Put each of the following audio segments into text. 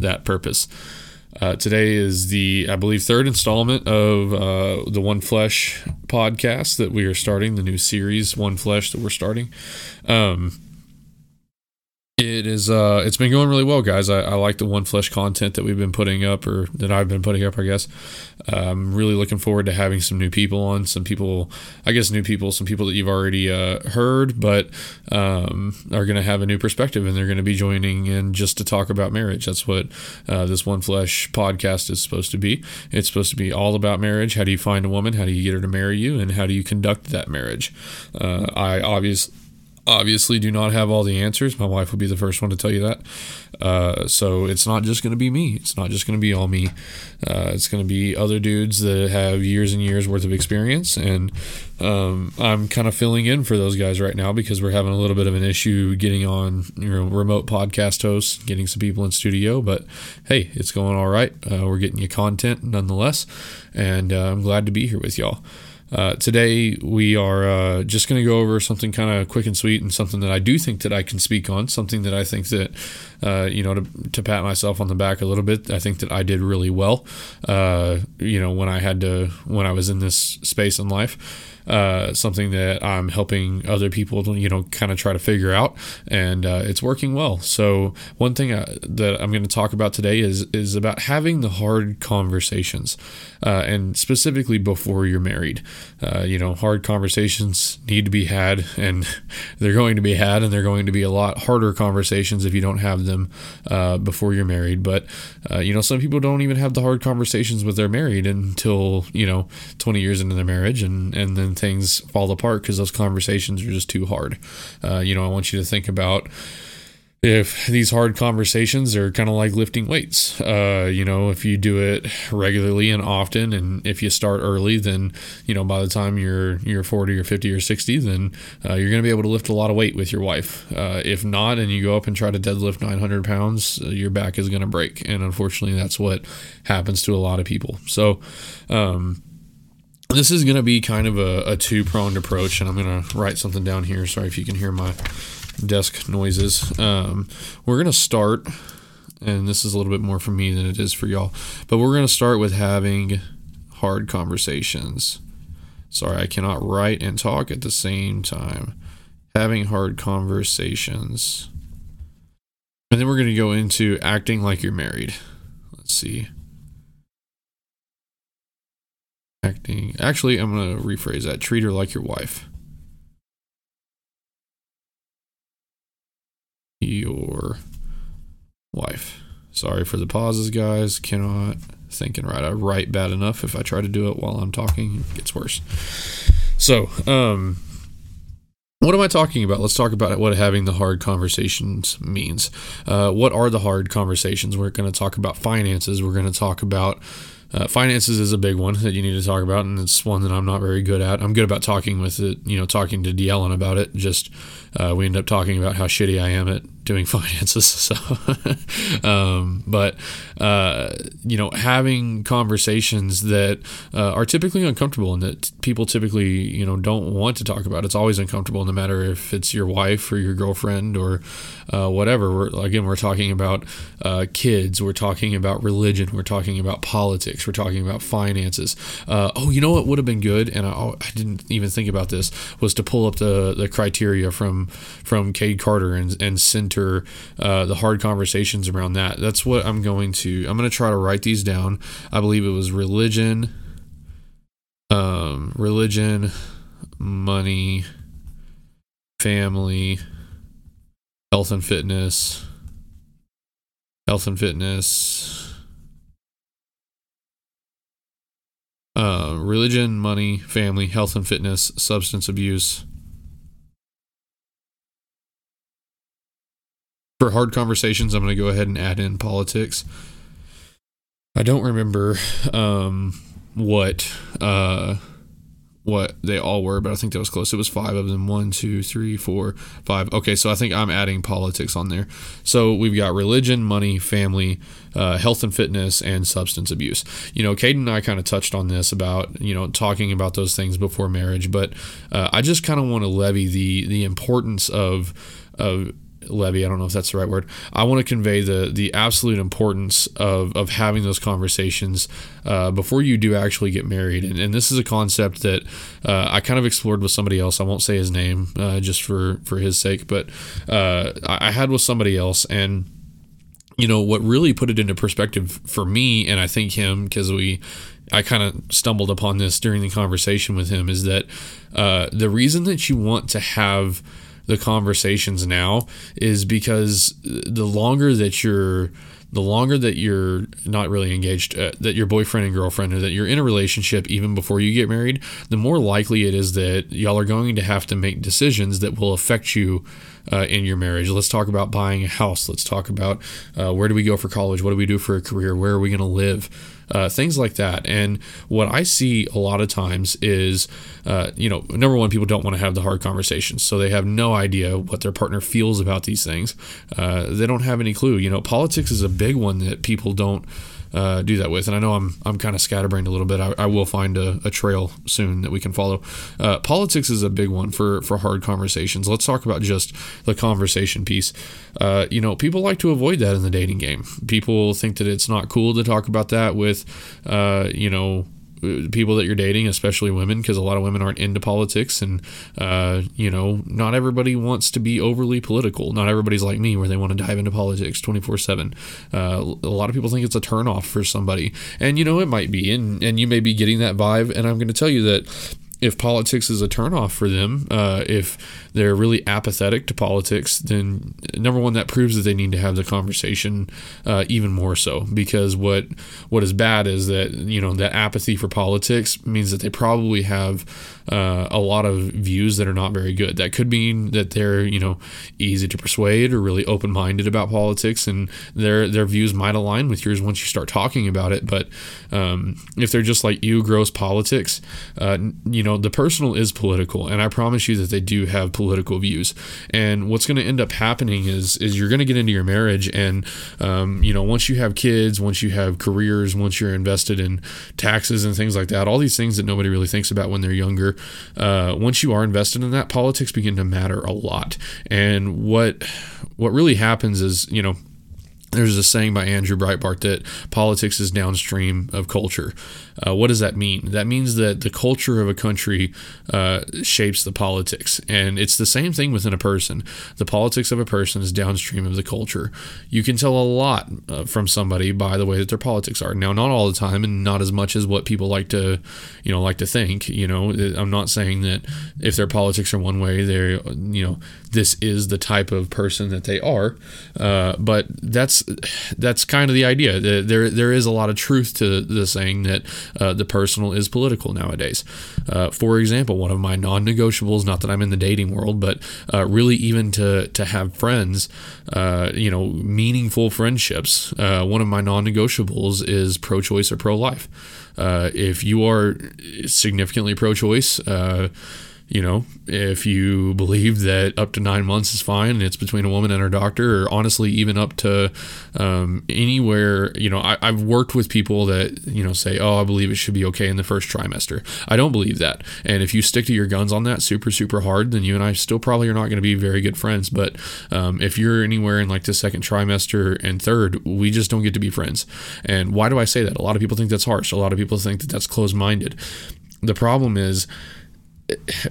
that purpose? Uh, today is the, I believe, third installment of uh, the One Flesh podcast that we are starting, the new series One Flesh that we're starting. Um, it is. Uh, it's been going really well, guys. I, I, like the One Flesh content that we've been putting up, or that I've been putting up. I guess. I'm really looking forward to having some new people on. Some people, I guess, new people. Some people that you've already uh, heard, but um, are going to have a new perspective, and they're going to be joining in just to talk about marriage. That's what uh, this One Flesh podcast is supposed to be. It's supposed to be all about marriage. How do you find a woman? How do you get her to marry you? And how do you conduct that marriage? Uh, I obviously obviously do not have all the answers. My wife will be the first one to tell you that. Uh, so it's not just going to be me. It's not just going to be all me. Uh, it's going to be other dudes that have years and years worth of experience. And um, I'm kind of filling in for those guys right now because we're having a little bit of an issue getting on, you know, remote podcast hosts, getting some people in studio. But hey, it's going all right. Uh, we're getting you content nonetheless. And uh, I'm glad to be here with y'all. Uh, today we are uh, just going to go over something kind of quick and sweet and something that I do think that I can speak on. Something that I think that uh, you know to, to, pat myself on the back a little bit. I think that I did really well. Uh, you know when I had to when I was in this space in life uh, something that I'm helping other people, you know, kind of try to figure out, and uh, it's working well. So one thing I, uh, that I'm going to talk about today is is about having the hard conversations, uh, and specifically before you're married. Uh, you know, hard conversations need to be had, and they're going to be had, and they're going to be a lot harder conversations if you don't have them before you're married. But you know, some people don't even have the hard conversations with their married until you know 20 years into their marriage, and and then things fall apart because those conversations are just too hard. Uh, you know, I want you to think about if these hard conversations are kind of like lifting weights. Uh, you know, if you do it regularly and often, and if you start early, then you know by the time you're you're 40 or 50 or 60, then uh, you're going to be able to lift a lot of weight with your wife. Uh, if not, and you go up and try to deadlift 900 pounds, uh, your back is going to break, and unfortunately, that's what happens to a lot of people. So. Um, this is going to be kind of a, a two pronged approach, and I'm going to write something down here. Sorry if you can hear my desk noises. Um, we're going to start, and this is a little bit more for me than it is for y'all, but we're going to start with having hard conversations. Sorry, I cannot write and talk at the same time. Having hard conversations. And then we're going to go into acting like you're married. Let's see. Acting. Actually, I'm going to rephrase that. Treat her like your wife. Your wife. Sorry for the pauses, guys. Cannot think and write. I write bad enough. If I try to do it while I'm talking, it gets worse. So, um, what am I talking about? Let's talk about what having the hard conversations means. Uh, what are the hard conversations? We're going to talk about finances. We're going to talk about uh, finances is a big one that you need to talk about, and it's one that I'm not very good at. I'm good about talking with it, you know, talking to Deellen about it. Just uh, we end up talking about how shitty I am at doing finances. So, um, but uh, you know, having conversations that uh, are typically uncomfortable and that people typically you know don't want to talk about. It's always uncomfortable, no matter if it's your wife or your girlfriend or uh, whatever. We're, again, we're talking about uh, kids. We're talking about religion. We're talking about politics. We're talking about finances. Uh, oh, you know what would have been good, and I, I, didn't even think about this was to pull up the the criteria from from Cade Carter and and uh, the hard conversations around that. That's what I'm going to. I'm going to try to write these down. I believe it was religion, um, religion, money, family, health and fitness, health and fitness. Uh, religion, money, family, health and fitness, substance abuse, For hard conversations, I'm going to go ahead and add in politics. I don't remember um, what uh, what they all were, but I think that was close. It was five of them. One, two, three, four, five. Okay, so I think I'm adding politics on there. So we've got religion, money, family, uh, health and fitness, and substance abuse. You know, Caden and I kind of touched on this about you know talking about those things before marriage, but uh, I just kind of want to levy the the importance of of levy. I don't know if that's the right word. I want to convey the the absolute importance of of having those conversations uh, before you do actually get married. And, and this is a concept that uh, I kind of explored with somebody else. I won't say his name uh, just for for his sake, but uh, I had with somebody else and you know what really put it into perspective for me and i think him because we i kind of stumbled upon this during the conversation with him is that uh, the reason that you want to have the conversations now is because the longer that you're the longer that you're not really engaged, uh, that your boyfriend and girlfriend, or that you're in a relationship even before you get married, the more likely it is that y'all are going to have to make decisions that will affect you uh, in your marriage. Let's talk about buying a house. Let's talk about uh, where do we go for college? What do we do for a career? Where are we going to live? Uh, things like that. And what I see a lot of times is, uh, you know, number one, people don't want to have the hard conversations, so they have no idea what their partner feels about these things. Uh, they don't have any clue. You know, politics is a big one that people don't uh, do that with. And I know I'm I'm kind of scatterbrained a little bit. I, I will find a, a, trail soon that we can follow. Uh, politics is a big one for for hard conversations. Let's talk about just the conversation piece. Uh, you know, people like to avoid that in the dating game. People think that it's not cool to talk about that with, uh, you know people that you're dating, especially women, because a lot of women aren't into politics, and uh, you know, not everybody wants to be overly political. Not everybody's like me, where they want to dive into politics 24 uh, seven. A lot of people think it's a turnoff for somebody, and you know, it might be, and and you may be getting that vibe. And I'm going to tell you that if politics is a turnoff for them, uh, if they're really apathetic to politics, then number one, that proves that they need to have the conversation uh, even more so. Because what what is bad is that you know that apathy for politics means that they probably have uh, a lot of views that are not very good. That could mean that they're you know easy to persuade or really open minded about politics, and their their views might align with yours once you start talking about it. But um, if they're just like you, gross politics, uh, you know the personal is political, and I promise you that they do have political views. And what's going to end up happening is is you're going to get into your marriage, and um, you know once you have kids, once you have careers, once you're invested in taxes and things like that, all these things that nobody really thinks about when they're younger. Uh, once you are invested in that, politics begin to matter a lot. And what what really happens is you know there's a saying by Andrew Breitbart that politics is downstream of culture. Uh, what does that mean? That means that the culture of a country uh, shapes the politics. And it's the same thing within a person. The politics of a person is downstream of the culture. You can tell a lot uh, from somebody by the way that their politics are. Now, not all the time and not as much as what people like to, you know, like to think. You know, I'm not saying that if their politics are one way, they're, you know, this is the type of person that they are. Uh, but that's that's kind of the idea. There there is a lot of truth to the saying that uh, the personal is political nowadays. Uh, for example, one of my non-negotiables, not that I'm in the dating world, but uh, really even to to have friends, uh, you know, meaningful friendships. Uh, one of my non-negotiables is pro-choice or pro-life. Uh, if you are significantly pro-choice you know, if you believe that up to nine months is fine and it's between a woman and her doctor, or honestly, even up to um, anywhere, you know, I, have worked with people that, you know, say, oh, I believe it should be okay in the first trimester. I don't believe that. And if you stick to your guns on that super, super hard, then you and I still probably are not going to be very good friends. But um, if you're anywhere in like the second trimester and third, we just don't get to be friends. And why do I say that? A lot of people think that's harsh. A lot of people think that that's closed minded. The problem is,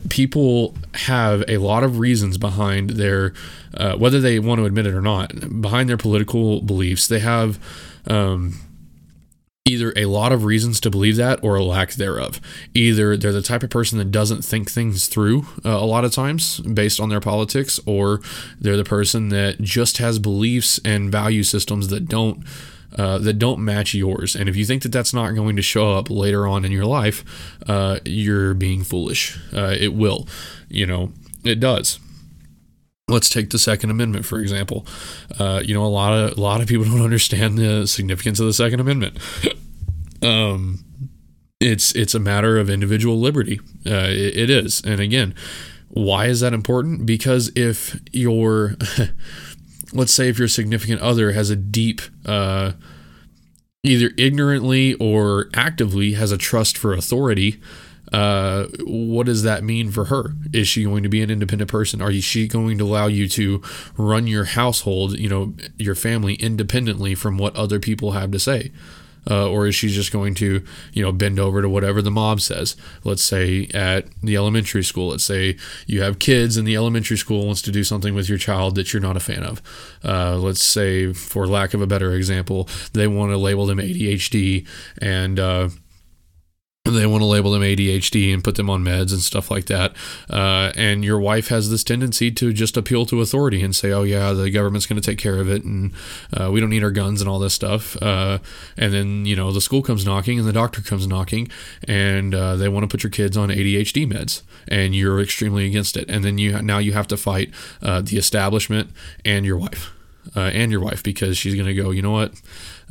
people have a lot of reasons behind their, uh, whether they want to admit it or not, behind their political beliefs. They have um, either a lot of reasons to believe that or a lack thereof. Either they're the type of person that doesn't think things through uh, a lot of times based on their politics, or they're the person that just has beliefs and value systems that don't uh, that don't match yours. And if you think that that's not going to show up later on in your life, uh, you're being foolish. Uh, it will, you know, it does. let's take the Second Amendment for example. Uh, you know, a lot of a lot of people don't understand the significance of the Second Amendment. um, it's it's a matter of individual liberty. Uh, it, it is, and again, why is that important? Because if your let's say if your significant other has a deep uh, either ignorantly or actively has a trust for authority uh, what does that mean for her? Is she going to be an independent person? Are she going to allow you to run your household, you know, your family independently from what other people have to say? Uh, or is she just going to, you know, bend over to whatever the mob says? Let's say at the elementary school, let's say you have kids and the elementary school wants to do something with your child that you're not a fan of. Uh, let's say, for lack of a better example, they want to label them ADHD and, uh, they want to label them ADHD and put them on meds and stuff like that. Uh, and your wife has this tendency to just appeal to authority and say, "Oh yeah, the government's going to take care of it, and uh, we don't need our guns and all this stuff." Uh, and then you know the school comes knocking and the doctor comes knocking, and uh, they want to put your kids on ADHD meds, and you're extremely against it. And then you now you have to fight uh, the establishment and your wife uh, and your wife because she's going to go, you know what?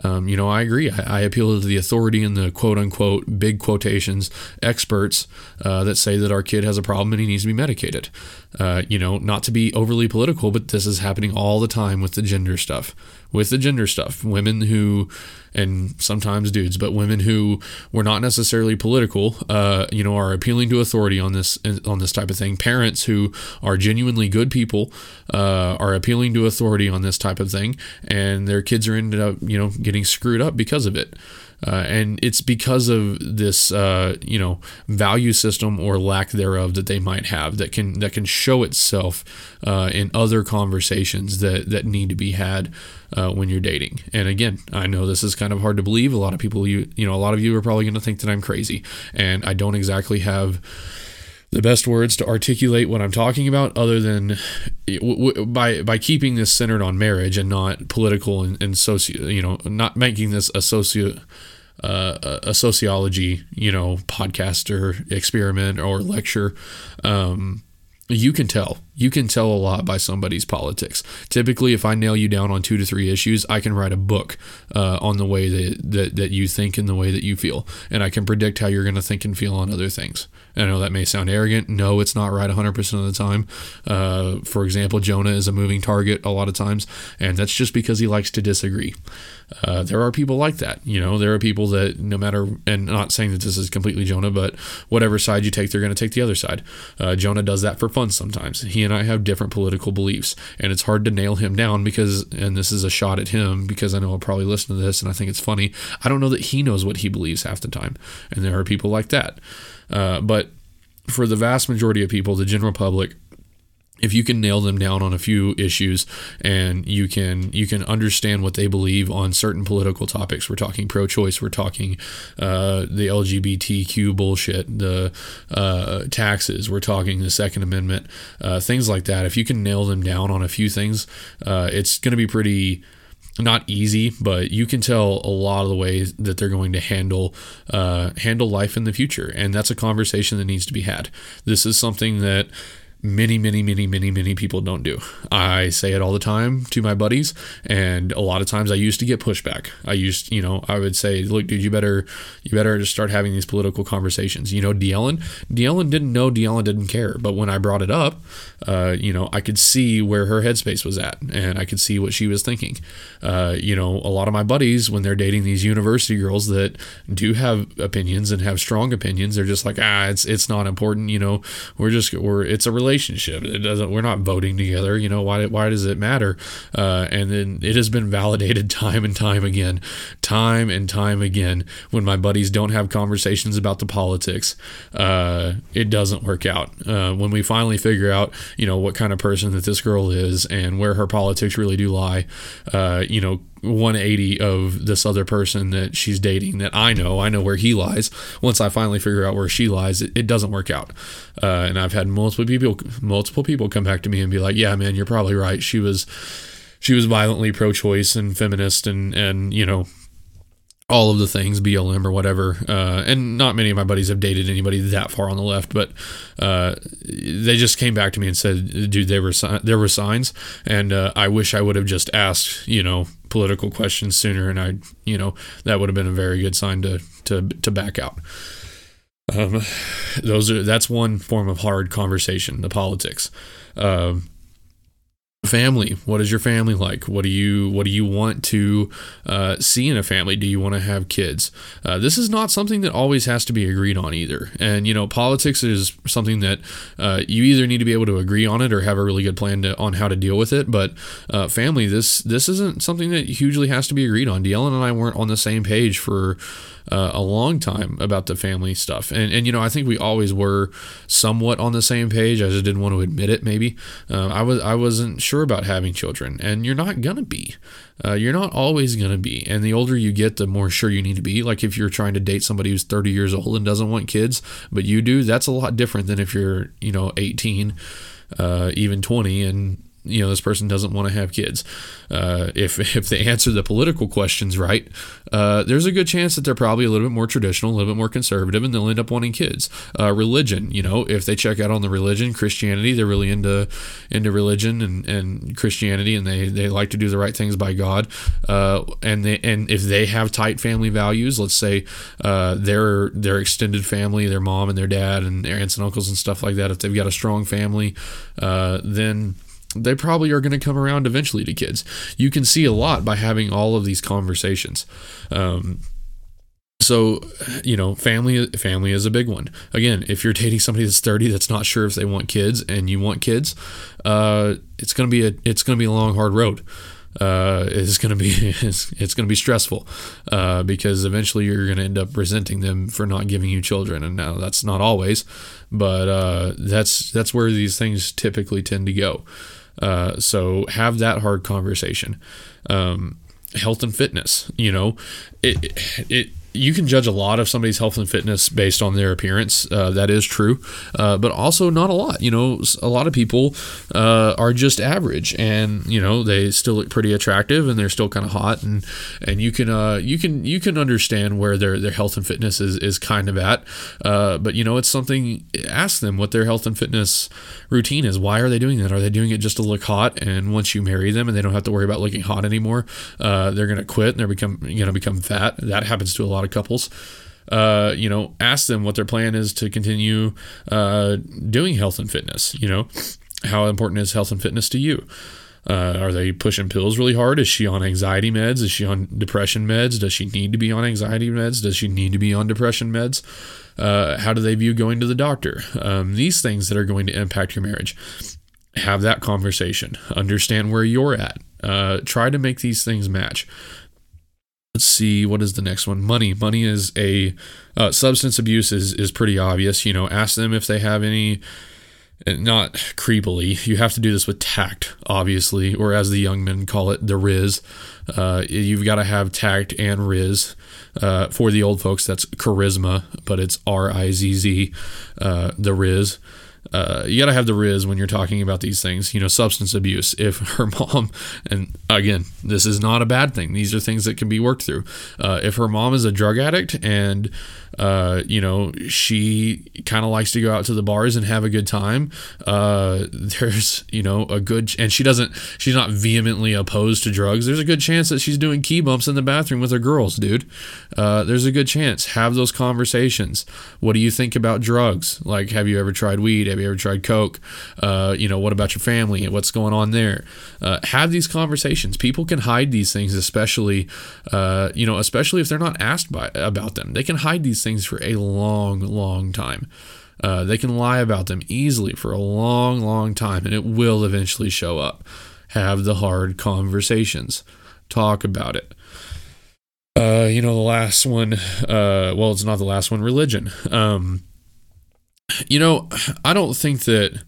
Um, you know, I agree. I, I, appeal to the authority and the quote unquote big quotations experts uh, that say that our kid has a problem and he needs to be medicated. Uh, you know, not to be overly political, but this is happening all the time with the gender stuff. With the gender stuff, women who, and sometimes dudes, but women who were not necessarily political, uh, you know, are appealing to authority on this on this type of thing. Parents who are genuinely good people uh, are appealing to authority on this type of thing, and their kids are ended up, you know, getting screwed up because of it. Uh, and it's because of this, uh, you know, value system or lack thereof that they might have that can that can show itself uh, in other conversations that that need to be had uh, when you're dating. And again, I know this is kind of hard to believe. A lot of people, you you know, a lot of you are probably going to think that I'm crazy, and I don't exactly have the best words to articulate what I'm talking about, other than by by keeping this centered on marriage and not political and, and socio, you know, not making this a socio uh, a sociology, you know, podcast or experiment or lecture. Um, you can tell. You can tell a lot by somebody's politics. Typically, if I nail you down on two to three issues, I can write a book uh, on the way that, that, that you think and the way that you feel. And I can predict how you're going to think and feel on other things. I know that may sound arrogant. No, it's not right 100% of the time. Uh, for example, Jonah is a moving target a lot of times, and that's just because he likes to disagree. Uh, there are people like that. You know, there are people that no matter, and not saying that this is completely Jonah, but whatever side you take, they're going to take the other side. Uh, Jonah does that for fun sometimes. He and I have different political beliefs, and it's hard to nail him down because, and this is a shot at him because I know I'll probably listen to this and I think it's funny. I don't know that he knows what he believes half the time, and there are people like that. Uh, but for the vast majority of people, the general public, if you can nail them down on a few issues and you can you can understand what they believe on certain political topics. We're talking pro-choice we're talking uh, the lgbtq bullshit the uh, taxes we're talking the second amendment uh, things like that. If you can nail them down on a few things uh, it's going to be pretty not easy, but you can tell a lot of the ways that they're going to handle uh, handle life in the future, and that's a conversation that needs to be had. This is something that many, many, many, many, many people don't do. I say it all the time to my buddies, and a lot of times I used to get pushback. I used, you know, I would say, "Look, dude, you better, you better just start having these political conversations." You know, D'Ellen, D'Ellen didn't know, D'Ellen didn't care, but when I brought it up, uh, you know, I could see where her headspace was at, and I could see what she was thinking. Uh, you know, a lot of my buddies, when they're dating these university girls that do have opinions and have strong opinions, they're just like, ah, it's it's not important. You know, we're just we're it's a relationship. It doesn't. We're not voting together. You know why? Why does it matter? Uh, and then it has been validated time and time again, time and time again. When my buddies don't have conversations about the politics, uh, it doesn't work out. Uh, when we finally figure out, you know, what kind of person that this girl is and where her politics really do lie, uh, you know, 180 of this other person that she's dating that I know. I know where he lies. Once I finally figure out where she lies, it, it doesn't work out. Uh, and I've had multiple people, multiple people come back to me and be like, "Yeah, man, you're probably right. She was, she was violently pro-choice and feminist, and and you know, all of the things BLM or whatever. Uh, and not many of my buddies have dated anybody that far on the left, but uh, they just came back to me and said, "Dude, there were there were signs, and uh, I wish I would have just asked, you know, political questions sooner, and I, you know, that would have been a very good sign to to to back out." Um, those are that's one form of hard conversation, the politics. Um, family. What is your family like? What do you what do you want to uh, see in a family? Do you want to have kids? Uh, this is not something that always has to be agreed on either. And you know politics is something that uh, you either need to be able to agree on it or have a really good plan to, on how to deal with it. But uh, family this this isn't something that hugely has to be agreed on. Dylan and I weren't on the same page for uh, a long time about the family stuff. And, and, you know, I think we always were somewhat on the same page. I just didn't want to admit it, maybe. Uh, I, was, I wasn't sure about having children, and you're not going to be. Uh, you're not always going to be. And the older you get, the more sure you need to be. Like if you're trying to date somebody who's 30 years old and doesn't want kids, but you do, that's a lot different than if you're, you know, 18, uh, even 20, and you know this person doesn't want to have kids. Uh, if if they answer the political questions right, uh, there's a good chance that they're probably a little bit more traditional, a little bit more conservative, and they'll end up wanting kids. Uh, religion, you know, if they check out on the religion, Christianity, they're really into into religion and, and Christianity, and they, they like to do the right things by God. Uh, and they and if they have tight family values, let's say uh, their their extended family, their mom and their dad and their aunts and uncles and stuff like that, if they've got a strong family, uh, then they probably are going to come around eventually to kids. You can see a lot by having all of these conversations. Um, so you know family family is a big one again if you're dating somebody that's 30 that's not sure if they want kids and you want kids uh, it's going to be a it's to be a long hard road uh, it's going to be it's, it's to be stressful uh, because eventually you're going to end up resenting them for not giving you children and now that's not always but uh, that's that's where these things typically tend to go uh, so have that hard conversation. Um, health and fitness, you know, it, it, you can judge a lot of somebody's health and fitness based on their appearance. Uh, that is true, uh, but also not a lot. You know, a lot of people uh, are just average, and you know they still look pretty attractive, and they're still kind of hot, and and you can uh, you can you can understand where their their health and fitness is is kind of at. Uh, but you know, it's something. Ask them what their health and fitness routine is. Why are they doing that? Are they doing it just to look hot? And once you marry them, and they don't have to worry about looking hot anymore, uh, they're gonna quit and they're become gonna become fat. That happens to a lot of couples. Uh, you know, ask them what their plan is to continue uh, doing health and fitness. You know, how important is health and fitness to you? Uh, are they pushing pills really hard? Is she on anxiety meds? Is she on depression meds? Does she need to be on anxiety meds? Does she need to be on depression meds? Uh, how do they view going to the doctor? Um, these things that are going to impact your marriage. Have that conversation. Understand where you're at. Uh, try to make these things match. Let's see what is the next one. Money. Money is a uh, substance abuse is is pretty obvious. You know, ask them if they have any. Uh, not creepily. You have to do this with tact, obviously, or as the young men call it, the rizz. Uh, you've got to have tact and rizz. Uh, for the old folks, that's charisma, but it's R I Z Z, uh, the rizz uh, you got to have the rizz when you're talking about these things. You know, substance abuse. If her mom, and again, this is not a bad thing. These are things that can be worked through. Uh, if her mom is a drug addict and uh, you know, she kind of likes to go out to the bars and have a good time. Uh, there's, you know, a good, and she doesn't, she's not vehemently opposed to drugs. There's a good chance that she's doing key bumps in the bathroom with her girls, dude. Uh, there's a good chance. Have those conversations. What do you think about drugs? Like, have you ever tried weed? Have you ever tried coke? Uh, you know, what about your family what's going on there? Uh, have these conversations. People can hide these things, especially, uh, you know, especially if they're not asked by about them. They can hide these things for a long, long time. Uh, they can lie about them easily for a long, long time, and it will eventually show up. Have the hard conversations, talk about it. Uh, you know, the last one, uh, well, it's not the last one, religion. Um, you know, I don't think that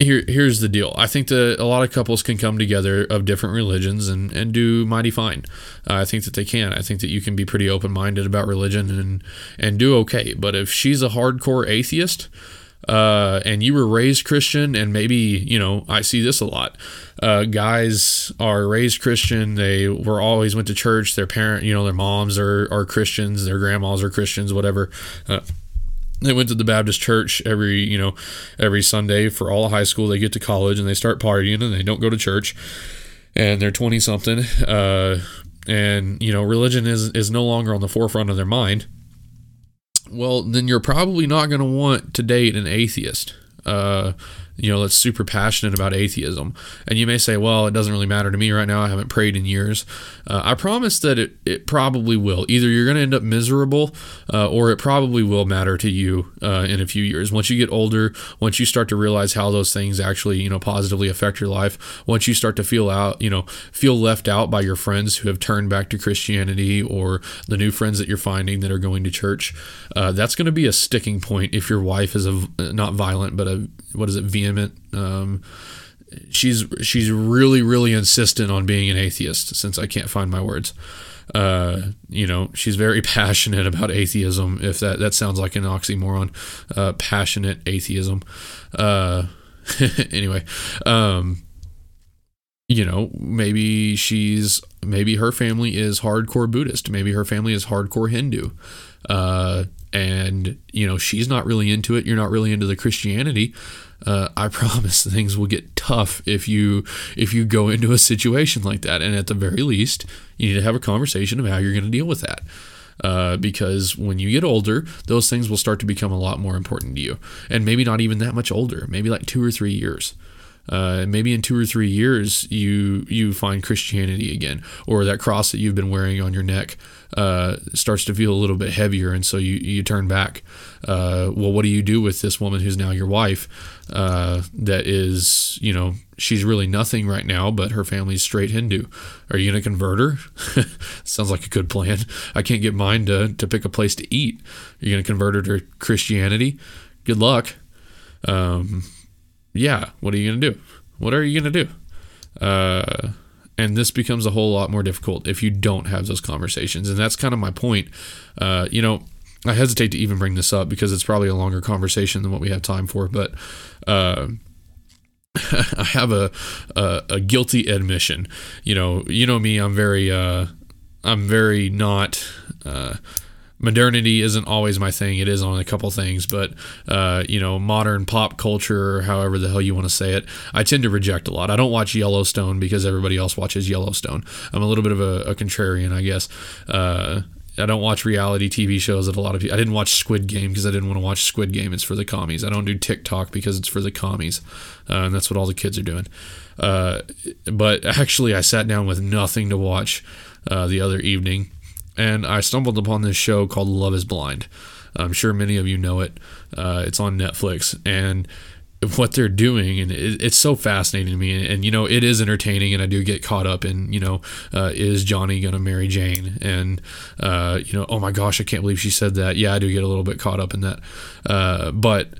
here here's the deal. I think that a lot of couples can come together of different religions and, and do mighty fine. Uh, I think that they can. I think that you can be pretty open minded about religion and and do okay. But if she's a hardcore atheist, uh, and you were raised Christian, and maybe you know I see this a lot. Uh, guys are raised Christian. They were always went to church. Their parent, you know, their moms are are Christians. Their grandmas are Christians. Whatever. They went to the Baptist church every you know every Sunday for all of high school. They get to college and they start partying and they don't go to church. And they're twenty something, uh, and you know religion is is no longer on the forefront of their mind well, then you're probably not going to want to date an atheist. Uh, you know, that's super passionate about atheism. And you may say, well, it doesn't really matter to me right now. I haven't prayed in years. Uh, I promise that it, it probably will. Either you're going to end up miserable uh, or it probably will matter to you uh, in a few years. Once you get older, once you start to realize how those things actually, you know, positively affect your life, once you start to feel out, you know, feel left out by your friends who have turned back to Christianity or the new friends that you're finding that are going to church, uh, that's going to be a sticking point if your wife is a, not violent, but a, what is it, Um, she's she's really really insistent on being an atheist since I can't find my words. Uh, you know, she's very passionate about atheism. If that that sounds like an oxymoron, uh, passionate atheism. Uh, anyway, um, you know, maybe she's maybe her family is hardcore Buddhist. Maybe her family is hardcore Hindu. Uh, and you know she's not really into it you're not really into the christianity uh, i promise things will get tough if you if you go into a situation like that and at the very least you need to have a conversation of how you're going to deal with that uh, because when you get older, those things will start to become a lot more important to you. And maybe not even that much older, maybe like two or three years. Uh, maybe in two or three years you you find Christianity again, or that cross that you've been wearing on your neck uh, starts to feel a little bit heavier, and so you you turn back. Uh, well, what do you do with this woman who's now your wife? Uh, that is, you know, she's really nothing right now, but her family's straight Hindu. Are you to convert her? Sounds like a good plan. I can't get mine to to pick a place to eat. You're to convert her to Christianity? Good luck. Um, yeah, what are you going to do? What are you going to do? Uh, and this becomes a whole lot more difficult if you don't have those conversations. And that's kind of my point. Uh, you know, I hesitate to even bring this up because it's probably a longer conversation than what we have time for. But uh, I have a, a, a guilty admission. You know, you know me. I'm very uh, I'm very not uh, modernity isn't always my thing. It is on a couple things, but uh, you know, modern pop culture, however the hell you want to say it, I tend to reject a lot. I don't watch Yellowstone because everybody else watches Yellowstone. I'm a little bit of a, a contrarian, I guess. Uh, I don't watch reality TV shows that a lot of people. I didn't watch Squid Game because I didn't want to watch Squid Game. It's for the commies. I don't do TikTok because it's for the commies, uh, and that's what all the kids are doing. Uh, but actually, I sat down with nothing to watch uh, the other evening and I stumbled upon this show called Love is Blind. I'm sure many of you know it. Uh, it's on Netflix, and what they're doing, and it, it's so fascinating to me. And, and, you know, it is entertaining, and I do get caught up in, you know, uh, is Johnny gonna marry Jane? And uh, you know, oh my gosh, I can't believe she said that. Yeah, I do get a little bit caught up in that, uh, but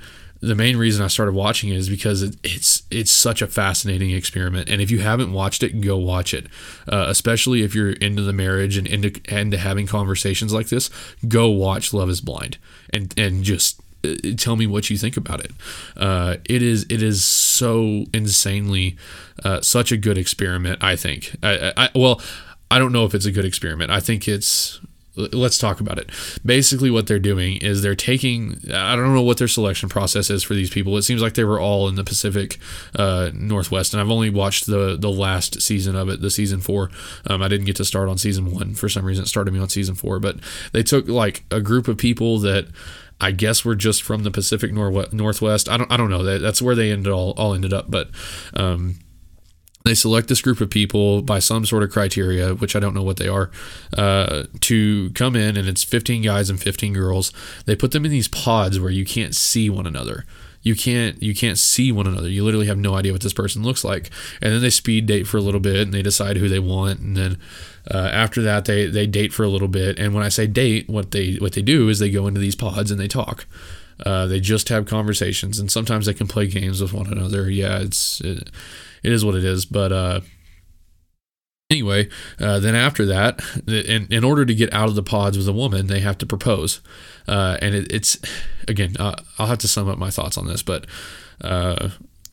the main reason I started watching it is because it, it's it's such a fascinating experiment. And if you haven't watched it, go watch it. Uh, especially if you're into the marriage and into into having conversations like this, go watch Love Is Blind and and just uh, tell me what you think about it. Uh, it is it is so insanely uh, such a good experiment. I think. I, I, well, I don't know if it's a good experiment. I think it's let's talk about it. Basically, what they're doing is they're taking. I don't know what their selection process is for these people. It seems like they were all in the Pacific uh, Northwest, and I've only watched the the last season of it, the season four. Um, I didn't get to start on season one for some reason. It started me on season four, but they took like a group of people that. I guess were just from the Pacific Northwest. I don't. I don't know. That that's where they ended all all ended up. But um, they select this group of people by some sort of criteria, which I don't know what they are, uh, to come in, and it's 15 guys and 15 girls. They put them in these pods where you can't see one another. You can't you can't see one another. You literally have no idea what this person looks like. And then they speed date for a little bit, and they decide who they want, and then uh, after that they they date for a little bit. And when I say date, what they what they do is they go into these pods and they talk. Uh, they just have conversations, and sometimes they can play games with one another. Yeah, it's. It, it is what it is. But uh, Anyway, uh, then after that, in, in order to get out of the pods with a woman, they have to propose. Uh, and it, it's, again, uh, I'll have to sum up my thoughts on this, but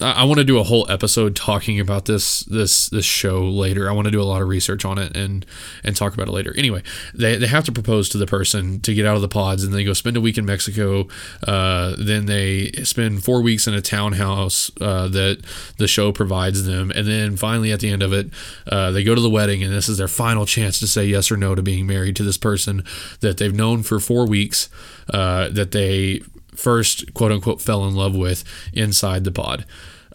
I want to do a whole episode talking about this this this show later. I want to do a lot of research on it and and talk about it later. Anyway, they, they have to propose to the person to get out of the pods, and they go spend a week in Mexico. Uh, then they spend four weeks in a townhouse uh, that the show provides them, and then finally at the end of it, uh, they go to the wedding, and this is their final chance to say yes or no to being married to this person that they've known for four weeks. Uh, that they first quote unquote fell in love with inside the pod.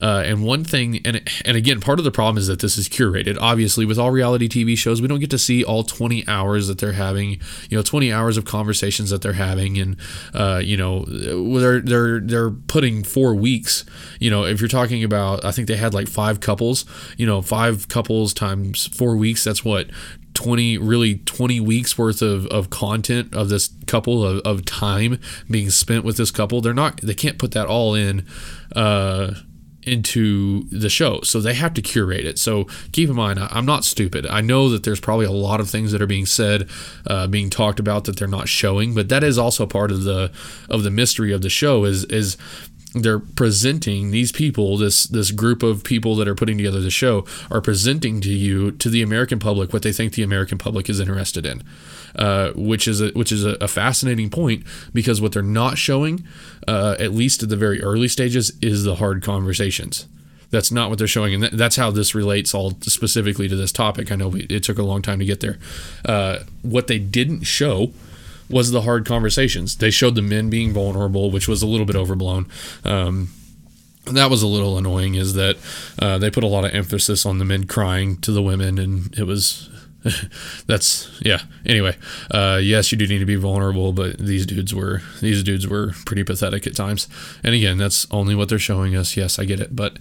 Uh, and one thing, and and again, part of the problem is that this is curated. Obviously, with all reality TV shows, we don't get to see all 20 hours that they're having. You know, 20 hours of conversations that they're having, and uh, you know, they're they're they're putting four weeks. You know, if you're talking about, I think they had like five couples. You know, five couples times four weeks. That's what 20 really 20 weeks worth of, of content of this couple of, of time being spent with this couple they're not they can't put that all in uh into the show. So they have to curate it. So keep in mind, I'm not stupid. I know that there's probably a lot of things that are being said, uh, being talked about that they're not showing, but that is also part of the of the mystery of the show. Is is they're presenting these people this this group of people that are putting together the show are presenting to you to the American public what they think the American public is interested in. Uh, which is a, which is a, fascinating point because what they're not showing uh, at least at the very early stages is the hard conversations. That's not what they're showing and that's how this relates all specifically to this topic. I know it took a long time to get there. Uh, what they didn't show was the hard conversations. They showed the men being vulnerable, which was a little bit overblown. Um, that was a little annoying. Is that uh, they put a lot of emphasis on the men crying to the women, and it was that's yeah. Anyway, uh, yes, you do need to be vulnerable, but these dudes were these dudes were pretty pathetic at times. And again, that's only what they're showing us. Yes, I get it, but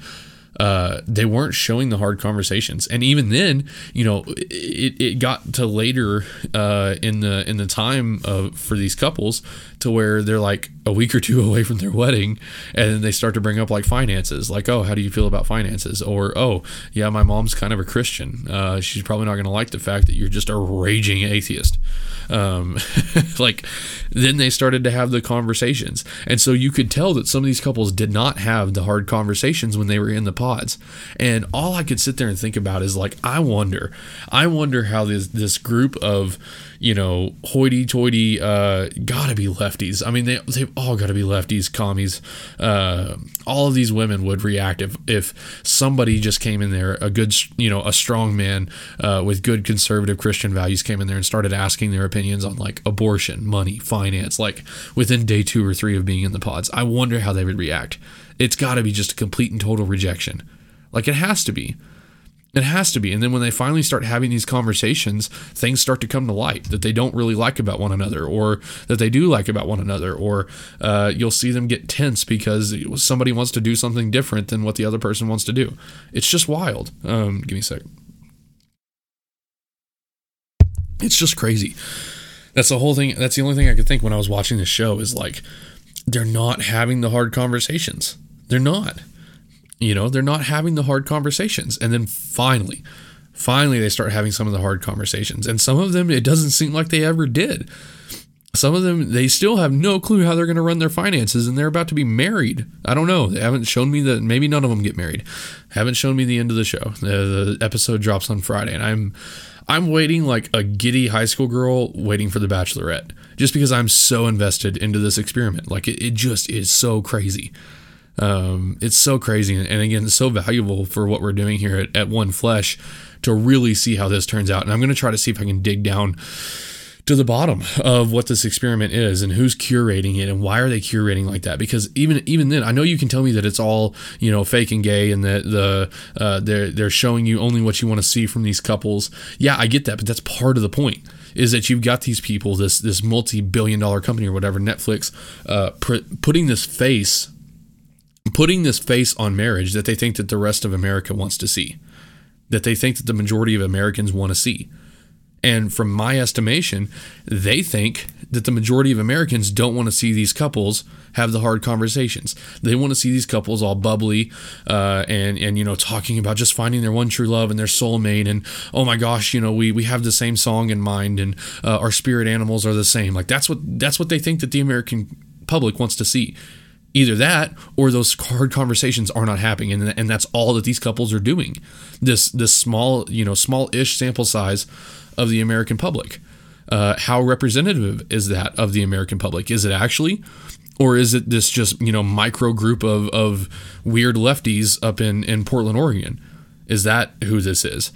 uh, they weren't showing the hard conversations. And even then, you know, it, it got to later uh, in the in the time of for these couples to where they're like a week or two away from their wedding, and then they start to bring up like finances, like, oh, how do you feel about finances? Or oh, yeah, my mom's kind of a Christian. Uh, she's probably not going to like the fact that you're just a raging atheist. Um, like, then they started to have the conversations, and so you could tell that some of these couples did not have the hard conversations when they were in the pods. And all I could sit there and think about is like, I wonder, I wonder how this this group of you know, hoity-toity, uh, gotta be lefties. I mean, they they've all got to be lefties, commies. Uh, all of these women would react if if somebody just came in there, a good, you know, a strong man uh, with good conservative Christian values came in there and started asking their opinions on like abortion, money, finance, like within day two or three of being in the pods. I wonder how they would react. It's got to be just a complete and total rejection. Like it has to be. It has to be. And then when they finally start having these conversations, things start to come to light that they don't really like about one another or that they do like about one another. Or uh, you'll see them get tense because somebody wants to do something different than what the other person wants to do. It's just wild. Um, give me a second. It's just crazy. That's the whole thing. That's the only thing I could think when I was watching this show is like, they're not having the hard conversations. They're not. You know, they're not having the hard conversations. And then finally, finally, they start having some of the hard conversations. And some of them, it doesn't seem like they ever did. Some of them, they still have no clue how they're going to run their finances and they're about to be married. I don't know. They haven't shown me that. Maybe none of them get married. Haven't shown me the end of the show. The, the episode drops on Friday and I'm. I'm waiting like a giddy high school girl waiting for the bachelorette just because I'm so invested into this experiment. Like it, it just is so crazy. Um, it's so crazy, and again, so valuable for what we're doing here at, at One Flesh to really see how this turns out. And I'm going to try to see if I can dig down to the bottom of what this experiment is and who's curating it and why are they curating like that? Because even even then I know you can tell me that it's all you know fake and gay and that the uh, they're they're showing you only what you want to see from these couples. Yeah I get that but that's part of the point is that you've got these people this this multi-billion dollar company or whatever Netflix uh, pr- putting this face putting this face on marriage that they think that the rest of America wants to see, that they think that the majority of Americans want to see. And from my estimation, they think that the majority of Americans don't want to see these couples have the hard conversations. They want to see these couples all bubbly uh, and and you know talking about just finding their one true love and their soulmate and oh my gosh, you know we we have the same song in mind and uh, our spirit animals are the same. Like that's what that's what they think that the American public wants to see. Either that or those hard conversations are not happening, and, and that's all that these couples are doing. This this small you know small-ish sample size of the American public. Uh, how representative is that of the American public? Is it actually? Or is it this just, you know, micro group of, of weird lefties up in, in Portland, Oregon? Is that who this is?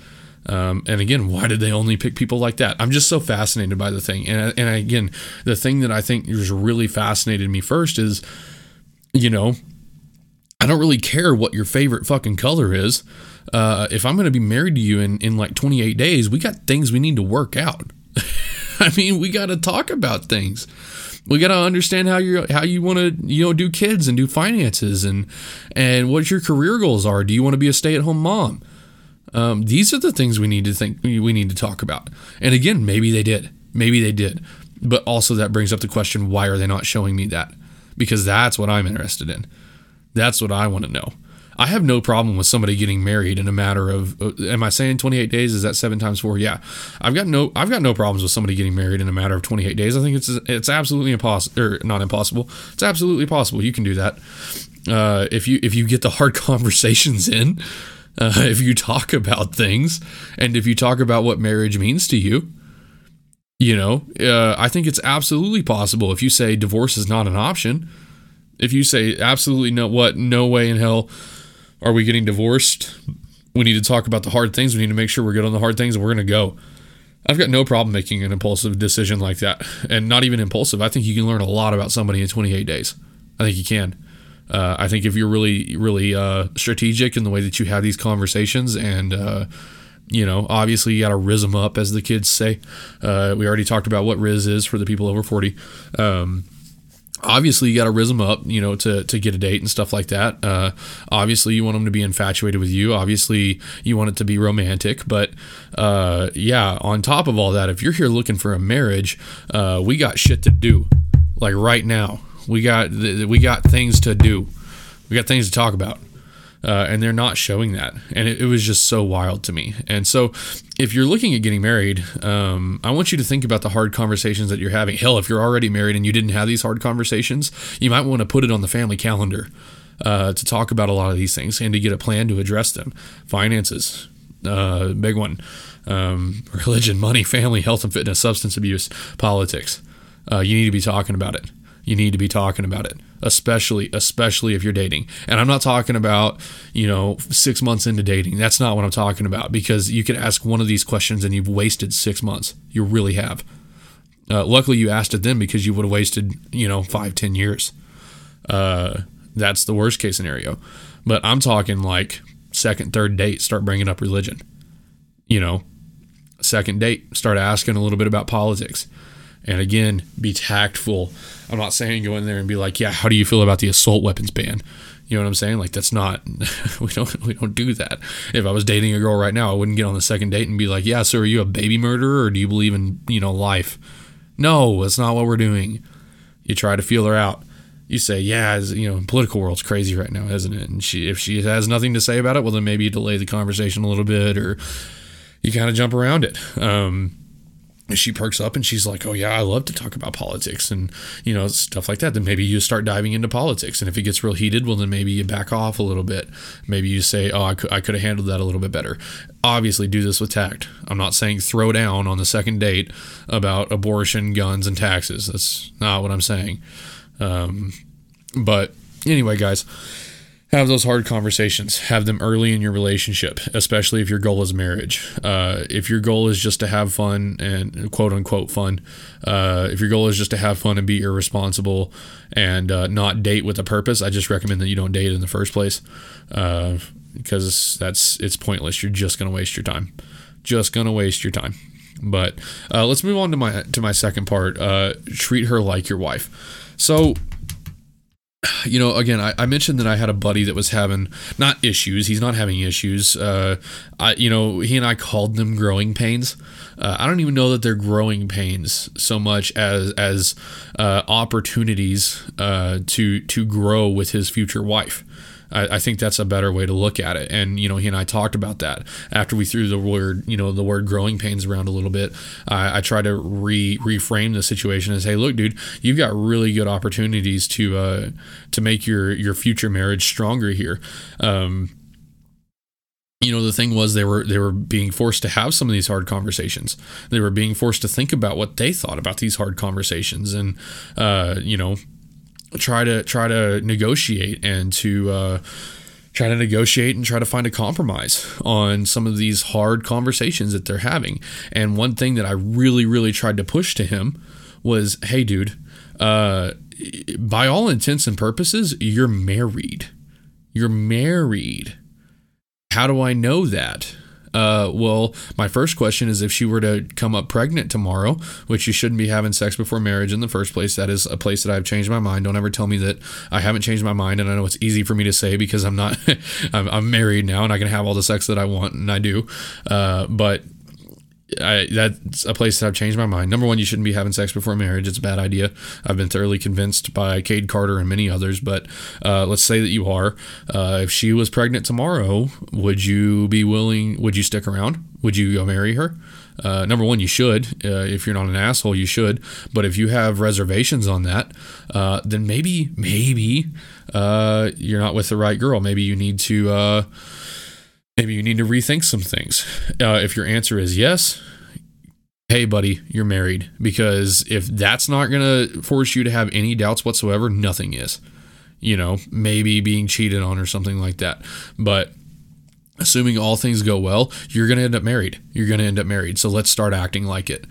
Um, and again, why did they only pick people like that? I'm just so fascinated by the thing. And, and again, the thing that I think has really fascinated me first is, you know, I don't really care what your favorite fucking color is. Uh, if I'm going to be married to you in, in like 28 days, we got things we need to work out. I mean, we got to talk about things. We got to understand how you how you want to you know do kids and do finances and and what your career goals are. Do you want to be a stay at home mom? Um, these are the things we need to think we need to talk about. And again, maybe they did, maybe they did, but also that brings up the question: Why are they not showing me that? Because that's what I'm interested in. That's what I want to know. I have no problem with somebody getting married in a matter of. Uh, am I saying 28 days? Is that seven times four? Yeah, I've got no. I've got no problems with somebody getting married in a matter of 28 days. I think it's it's absolutely impossible, or not impossible. It's absolutely possible. You can do that uh, if you if you get the hard conversations in. Uh, if you talk about things and if you talk about what marriage means to you, you know, uh, I think it's absolutely possible. If you say divorce is not an option, if you say absolutely no, what, no way in hell are we getting divorced? We need to talk about the hard things. We need to make sure we're good on the hard things and we're going to go. I've got no problem making an impulsive decision like that. And not even impulsive. I think you can learn a lot about somebody in 28 days. I think you can. Uh, I think if you're really, really uh, strategic in the way that you have these conversations and, uh, you know, obviously you got to rizz them up, as the kids say. Uh, we already talked about what rizz is for the people over 40. Um, obviously you got to rizz them up you know to, to get a date and stuff like that. Uh, obviously you want them to be infatuated with you. Obviously you want it to be romantic but uh, yeah on top of all that if you're here looking for a marriage uh, we got shit to do. Like right now we got we got things to do. We got things to talk about uh, and they're not showing that. And it, it, was just so wild to me. And so, if you're looking at getting married, um, I want you to think about the hard conversations that you're having. Hell, if you're already married and you didn't have these hard conversations, you might want to put it on the family calendar uh, to talk about a lot of these things and to get a plan to address them. Finances, uh, big one. Um, religion, money, family, health and fitness, substance abuse, politics. Uh, you need to be talking about it. You need to be talking about it especially especially if you're dating. And I'm not talking about, you know, 6 months into dating. That's not what I'm talking about because you could ask one of these questions and you've wasted 6 months. You really have. Uh, luckily you asked it then because you would have wasted, you know, five, ten years. Uh, that's the worst case scenario. But I'm talking like second, third date, start bringing up religion. You know, second date, start asking a little bit about politics. And again, be tactful. I'm not saying go in there and be like, yeah, how do you feel about the assault weapons ban? You know what I'm saying? Like that's not we don't we don't do that. If I was dating a girl right now, I wouldn't get on the second date and be like, "Yeah, so are you a baby murderer or do you believe in, you know, life?" No, that's not what we're doing. You try to feel her out. You say, "Yeah, you know, political world's crazy right now, isn't it?" And she if she has nothing to say about it, well then maybe you delay the conversation a little bit or you kind of jump around it. Um, she perks up and she's like, "Oh yeah, I love to talk about politics and you know stuff like that." Then maybe you start diving into politics, and if it gets real heated, well then maybe you back off a little bit. Maybe you say, "Oh, I could I could have handled that a little bit better." Obviously, do this with tact. I'm not saying throw down on the second date about abortion, guns, and taxes. That's not what I'm saying. Um, but anyway, guys have those hard conversations. Have them early in your relationship, especially if your goal is marriage. Uh, if your goal is just to have fun and quote unquote fun, uh, if your goal is just to have fun and be irresponsible and uh, not date with a purpose, I just recommend that you don't date in the first place because uh, that's it's pointless. You're just gonna waste your time. Just gonna waste your time. But uh, let's move on to my to my second part. Uh, treat her like your wife. So you know, again, I, I, mentioned that I had a buddy that was having not issues. He's not having issues. Uh, I, you know, he and I called them growing pains. uh, I don't even know that they're growing pains so much as as uh, opportunities uh, to to grow with his future wife. I, I, think that's a better way to look at it. And you know, he and I talked about that after we threw the word you know the word growing pains around a little bit. I, try to re reframe the situation as, hey, look, dude, you've got really good opportunities to uh, to make your your future marriage stronger here. Um, you know the thing was they were they were being forced to have some of these hard conversations they were being forced to think about what they thought about these hard conversations and uh, you know try to try to negotiate and to uh, try to negotiate and try to find a compromise on some of these hard conversations that they're having. And one thing that i really really tried to push to him was hey dude uh, by all intents and purposes you're married. You're married. How do I know that? Uh, well, my first question is if she were to come up pregnant tomorrow, which you shouldn't be having sex before marriage in the first place. That is a place that I've changed my mind. Don't ever tell me that I haven't changed my mind. And I know it's easy for me to say because I'm not, I'm, I'm, married now and I can have all the sex that I want and I do. Uh, but I, that's a place that I've changed my mind. Number one, you shouldn't be having sex before marriage. It's a bad idea. I've been thoroughly convinced by Cade Carter and many others. But uh, let's say that you are. Uh, if she was pregnant tomorrow, would you be willing? Would you stick around? Would you go marry her? Uh, number one, you should. Uh, if you're not an asshole, you should. But if you have reservations on that, uh, then maybe, maybe uh, you're not with the right girl. Maybe you need to maybe you need to rethink some things. Uh, if your answer is yes, hey, buddy, you're married. Because if that's not going to force you to have any doubts whatsoever, nothing is. You know, maybe being cheated on or something like that. But assuming all things go well, you're going to end up married. You're going to end up married. So let's start acting like it.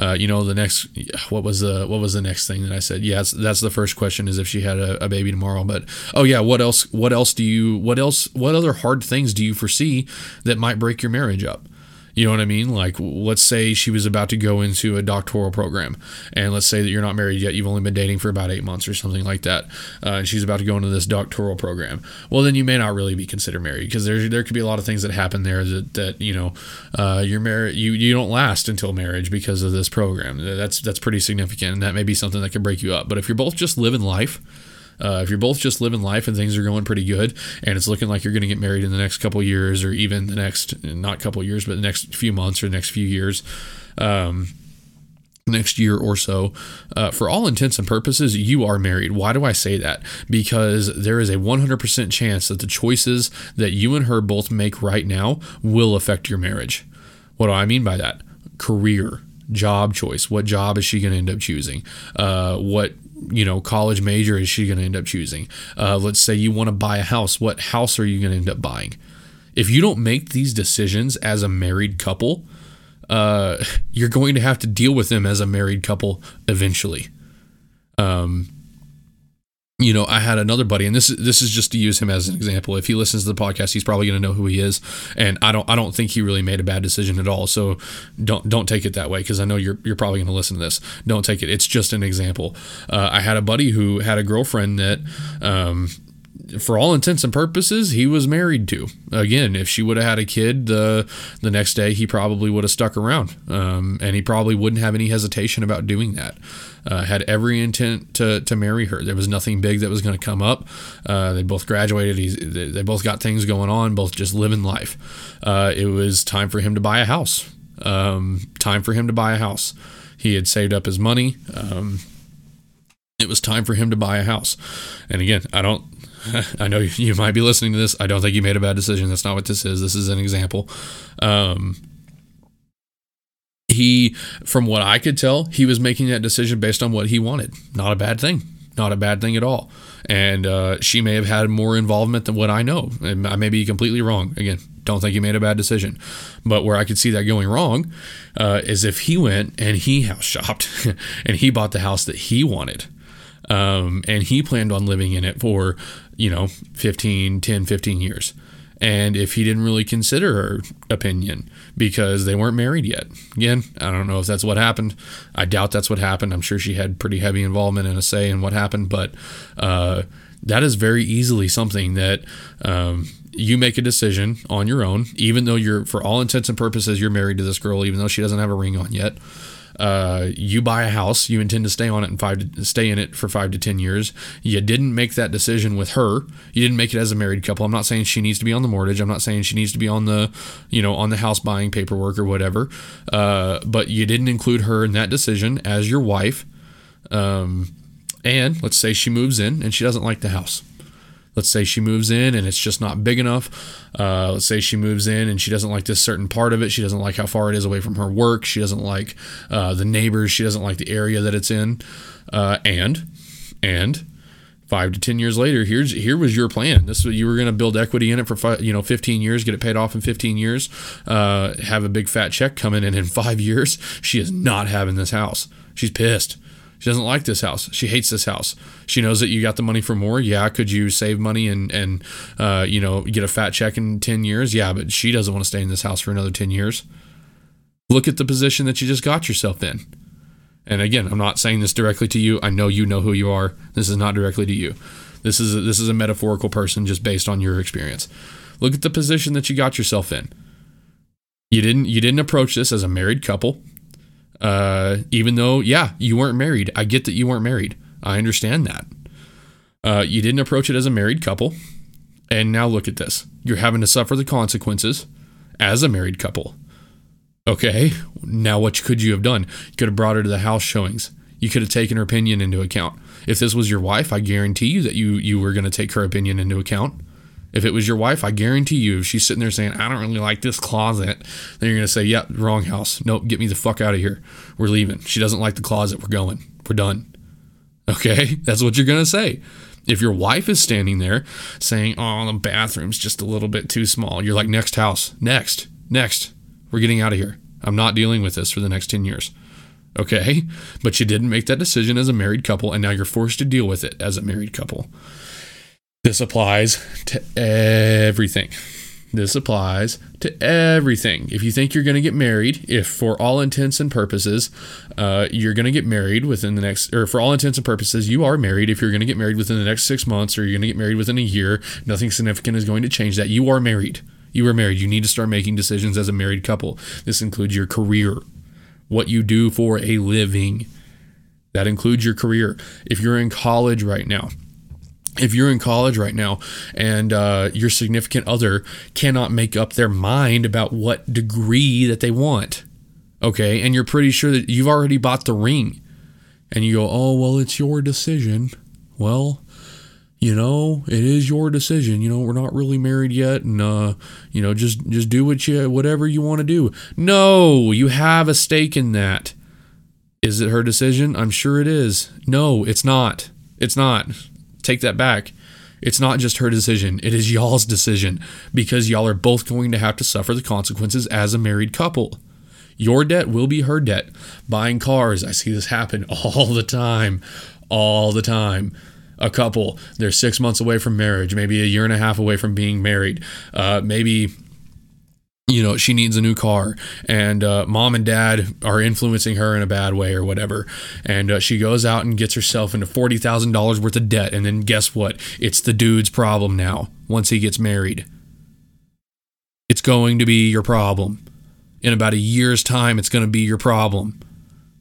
Uh, you know, the next what was the what was the next thing that I said? Yes, that's the first question is if she had a, a, baby tomorrow. But oh yeah, what else? What else do you? What else? What other hard things do you foresee that might break your marriage up? You know what I mean? Like, let's say she was about to go into a doctoral program, and let's say that you're not married yet, you've only been dating for about eight months or something like that, uh, and she's about to go into this doctoral program. Well, then you may not really be considered married because there there could be a lot of things that happen there that that you know, uh, you're married, you you don't last until marriage because of this program. That's that's pretty significant, and that may be something that can break you up. But if you're both just living life uh, if you're both just living life and things are going pretty good, and it's looking like you're going to get married in the next couple years, or even the next not couple years, but the next few months or the next few years. Um, next year or so, uh, for all intents and purposes, you are married. Why do I say that? Because there is a 100% chance that the choices that you and her both make right now will affect your marriage. What do I mean by that? Career, job choice. What job is she going to end up choosing? Uh, what you know college major is she going to end up choosing? Uh, let's say you want to buy a house what house are you going to end up buying? If you don't make these decisions as a married couple uh, you're going to have to deal with them as a married couple eventually. Um, you know, I had another buddy, and this is this is just to use him as an example. If he listens to the podcast, he's probably going to know who he is, and I don't I don't think he really made a bad decision at all. So don't don't take it that way because I know you're you're probably going to listen to this. Don't take it. It's just an example. Uh, I had a buddy who had a girlfriend that. Um, for all intents and purposes, he was married to. Again, if she would have had a kid the the next day, he probably would have stuck around, um, and he probably wouldn't have any hesitation about doing that uh, had every intent to, to marry her. There was nothing big that was going to come up. Uh, they both graduated. He's, they both got things going on, both just living life. Uh, it was time for him to buy a house. Um, time for him to buy a house. He had saved up his money. Um, it was time for him to buy a house. And again, I don't. I know you might be listening to this. I don't think you made a bad decision. That's not what this is. This is an example. Um, he, from what I could tell, he was making that decision based on what he wanted. Not a bad thing. Not a bad thing at all. And uh, she may have had more involvement than what I know. And I may be completely wrong. Again, don't think he made a bad decision. But where I could see that going wrong uh, is if he went and he house shopped and he bought the house that he wanted. Um, and he planned on living in it for, you know, 15, 10, 15 years and if he didn't really consider her opinion because they weren't married yet. Again, I don't know if that's what happened. I doubt that's what happened. I'm sure she had pretty heavy involvement and a say in what happened, but uh, that is very easily something that um, you make a decision on your own, even though you're, for all intents and purposes, you're married to this girl, even though she doesn't have a ring on yet. Uh, you buy a house, you intend to stay on it and five to stay in it for five to ten years. You didn't make that decision with her. You didn't make it as a married couple. I'm not saying she needs to be on the mortgage. I'm not saying she needs to be on the, you know, on the house buying paperwork or whatever. Uh, but you didn't include her in that decision as your wife. Um, and let's say she moves in and she doesn't like the house. Let's say she moves in and it's just not big enough. Uh, let's say she moves in and she doesn't like this certain part of it. She doesn't like how far it is away from her work. She doesn't like uh, the neighbors. She doesn't like the area that it's in. Uh, and and five to ten years later, here's here was your plan. This you were going to build equity in it for five, you know 15 years, get it paid off in 15 years, uh, have a big fat check coming in in five years. She is not having this house. She's pissed. She doesn't like this house. She hates this house. She knows that you got the money for more. Yeah, could you save money and and uh, you know get a fat check in ten years? Yeah, but she doesn't want to stay in this house for another ten years. Look at the position that you just got yourself in. And again, I'm not saying this directly to you. I know you know who you are. This is not directly to you. This is a, this is a metaphorical person just based on your experience. Look at the position that you got yourself in. You didn't you didn't approach this as a married couple. Uh, even though, yeah, you weren't married. I get that you weren't married. I understand that. Uh, you didn't approach it as a married couple. And now look at this. You're having to suffer the consequences as a married couple. Okay, now what could you have done? You could have brought her to the house showings. You could have taken her opinion into account. If this was your wife, I guarantee you that you you were going to take her opinion into account. If it was your wife, I guarantee you, if she's sitting there saying, I don't really like this closet, then you're going to say, Yep, yeah, wrong house. Nope, get me the fuck out of here. We're leaving. She doesn't like the closet. We're going. We're done. Okay? That's what you're going to say. If your wife is standing there saying, Oh, the bathroom's just a little bit too small, you're like, Next house. Next. Next. We're getting out of here. I'm not dealing with this for the next 10 years. Okay? But you didn't make that decision as a married couple, and now you're forced to deal with it as a married couple. This applies to everything. This applies to everything. If you think you're going to get married, if for all intents and purposes, uh, you're going to get married within the next, or for all intents and purposes, you are married. If you're going to get married within the next six months or you're going to get married within a year, nothing significant is going to change that. You are married. You are married. You need to start making decisions as a married couple. This includes your career, what you do for a living. That includes your career. If you're in college right now, if you're in college right now and uh, your significant other cannot make up their mind about what degree that they want, okay, and you're pretty sure that you've already bought the ring, and you go, oh well, it's your decision. Well, you know, it is your decision. You know, we're not really married yet, and uh, you know, just just do what you whatever you want to do. No, you have a stake in that. Is it her decision? I'm sure it is. No, it's not. It's not take that back. It's not just her decision, it is y'all's decision because y'all are both going to have to suffer the consequences as a married couple. Your debt will be her debt. Buying cars, I see this happen all the time. All the time. A couple, they're six months away from marriage, maybe a year and a half away from being married, uh, maybe you know she needs a new car. And uh, mom and dad are influencing her in a bad way or whatever. And uh, she goes out and gets herself into $40000 worth of debt. And then guess what? It's the dude's problem now once he gets married. It's going to be your problem. In about a year's time it's going to be your problem.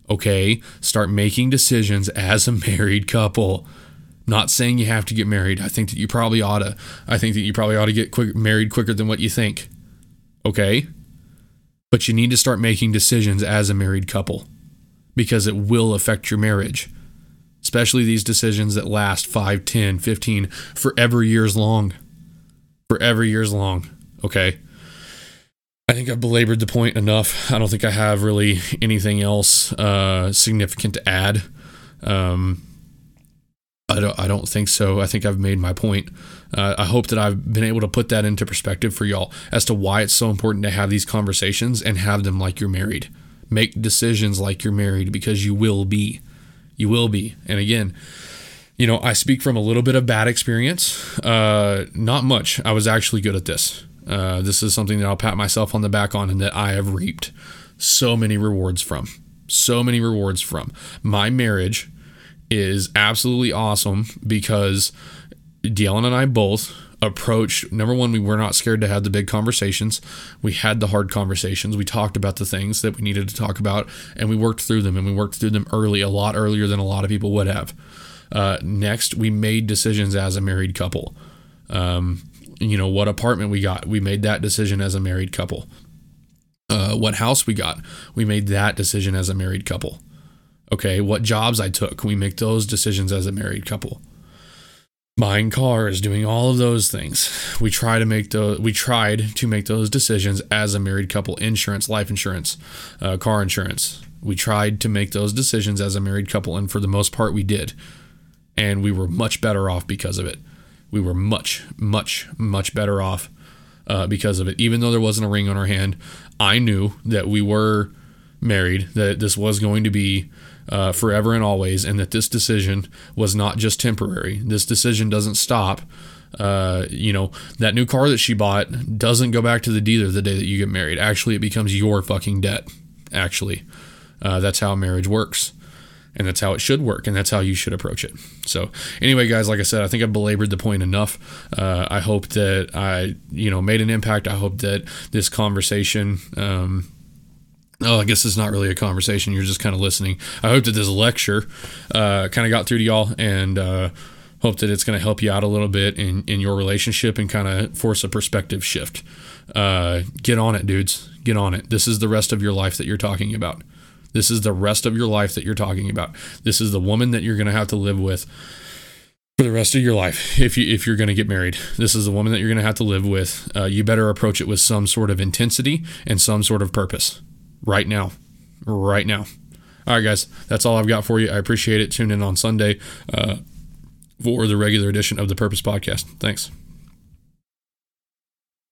Okay? Start making decisions as a married couple. Not saying you have to get married. I think that you probably ought to i think that you probably ought to get quick, married quicker than what you think okay? But you need to start making decisions as a married couple because it will affect your marriage, especially these decisions that last 5, 10, 15, forever years long. Forever years long, okay? I think I've belabored the point enough. I don't think I have really anything else uh, significant to add. Um, I don't, I don't think so. I think I've made my point. Uh, I hope that I've been able to put that into perspective for y'all as to why it's so important to have these conversations and have them like you're married. Make decisions like you're married because you will be. You will be. And again, you know, I speak from a little bit of bad experience. Uh, not much. I was actually good at this. Uh, this is something that I'll pat myself on the back on and that I have reaped so many rewards from. So many rewards from. My marriage is absolutely awesome because Dylan and I both approached number one we were not scared to have the big conversations. We had the hard conversations. We talked about the things that we needed to talk about and we worked through them and we worked through them early a lot earlier than a lot of people would have. Uh, next we made decisions as a married couple. Um, you know what apartment we got we made that decision as a married couple. Uh, what house we got we made that decision as a married couple okay what jobs i took we make those decisions as a married couple buying cars, doing all of those things. We try to make those. We tried to make those decisions as a married couple. Insurance, life insurance, uh, car insurance. We tried to make those decisions as a married couple, and for the most part, we did, and we were much better off because of it. We were much, much, much better off uh, because of it. Even though there wasn't a ring on our hand, I knew that we were married. That this was going to be uh, forever and always, and that this decision was not just temporary. This decision doesn't stop. Uh, you know, that new car that she bought doesn't go back to the dealer the day that you get married. Actually, it becomes your fucking debt. Actually, uh, that's how marriage works. And that's how it should work, and that's how you should approach it. So, anyway, guys, like I said, I think I belabored the point enough. Uh, I hope that I, you know, made an impact. I hope that this conversation, um, oh, I guess it's not really a conversation. You're just kind of listening. I hope that this lecture uh, kind of got through to y'all and uh, hope that it's going to help you out a little bit in, in your relationship and kind of force a perspective shift. Uh, get on it, dudes. Get on it. This is the rest of your life that you're talking about. This is the rest of your life that you're talking about. This is the woman that you're going to have to live with for the rest of your life if you if you're going to get married. This is the woman that you're going to have to live with. Uh, you better approach it with some sort of intensity and some sort of purpose right now. Right now. All right, guys, that's all I've got for you. I appreciate it. Tune in on Sunday uh, for the regular edition of the Purpose Podcast. Thanks.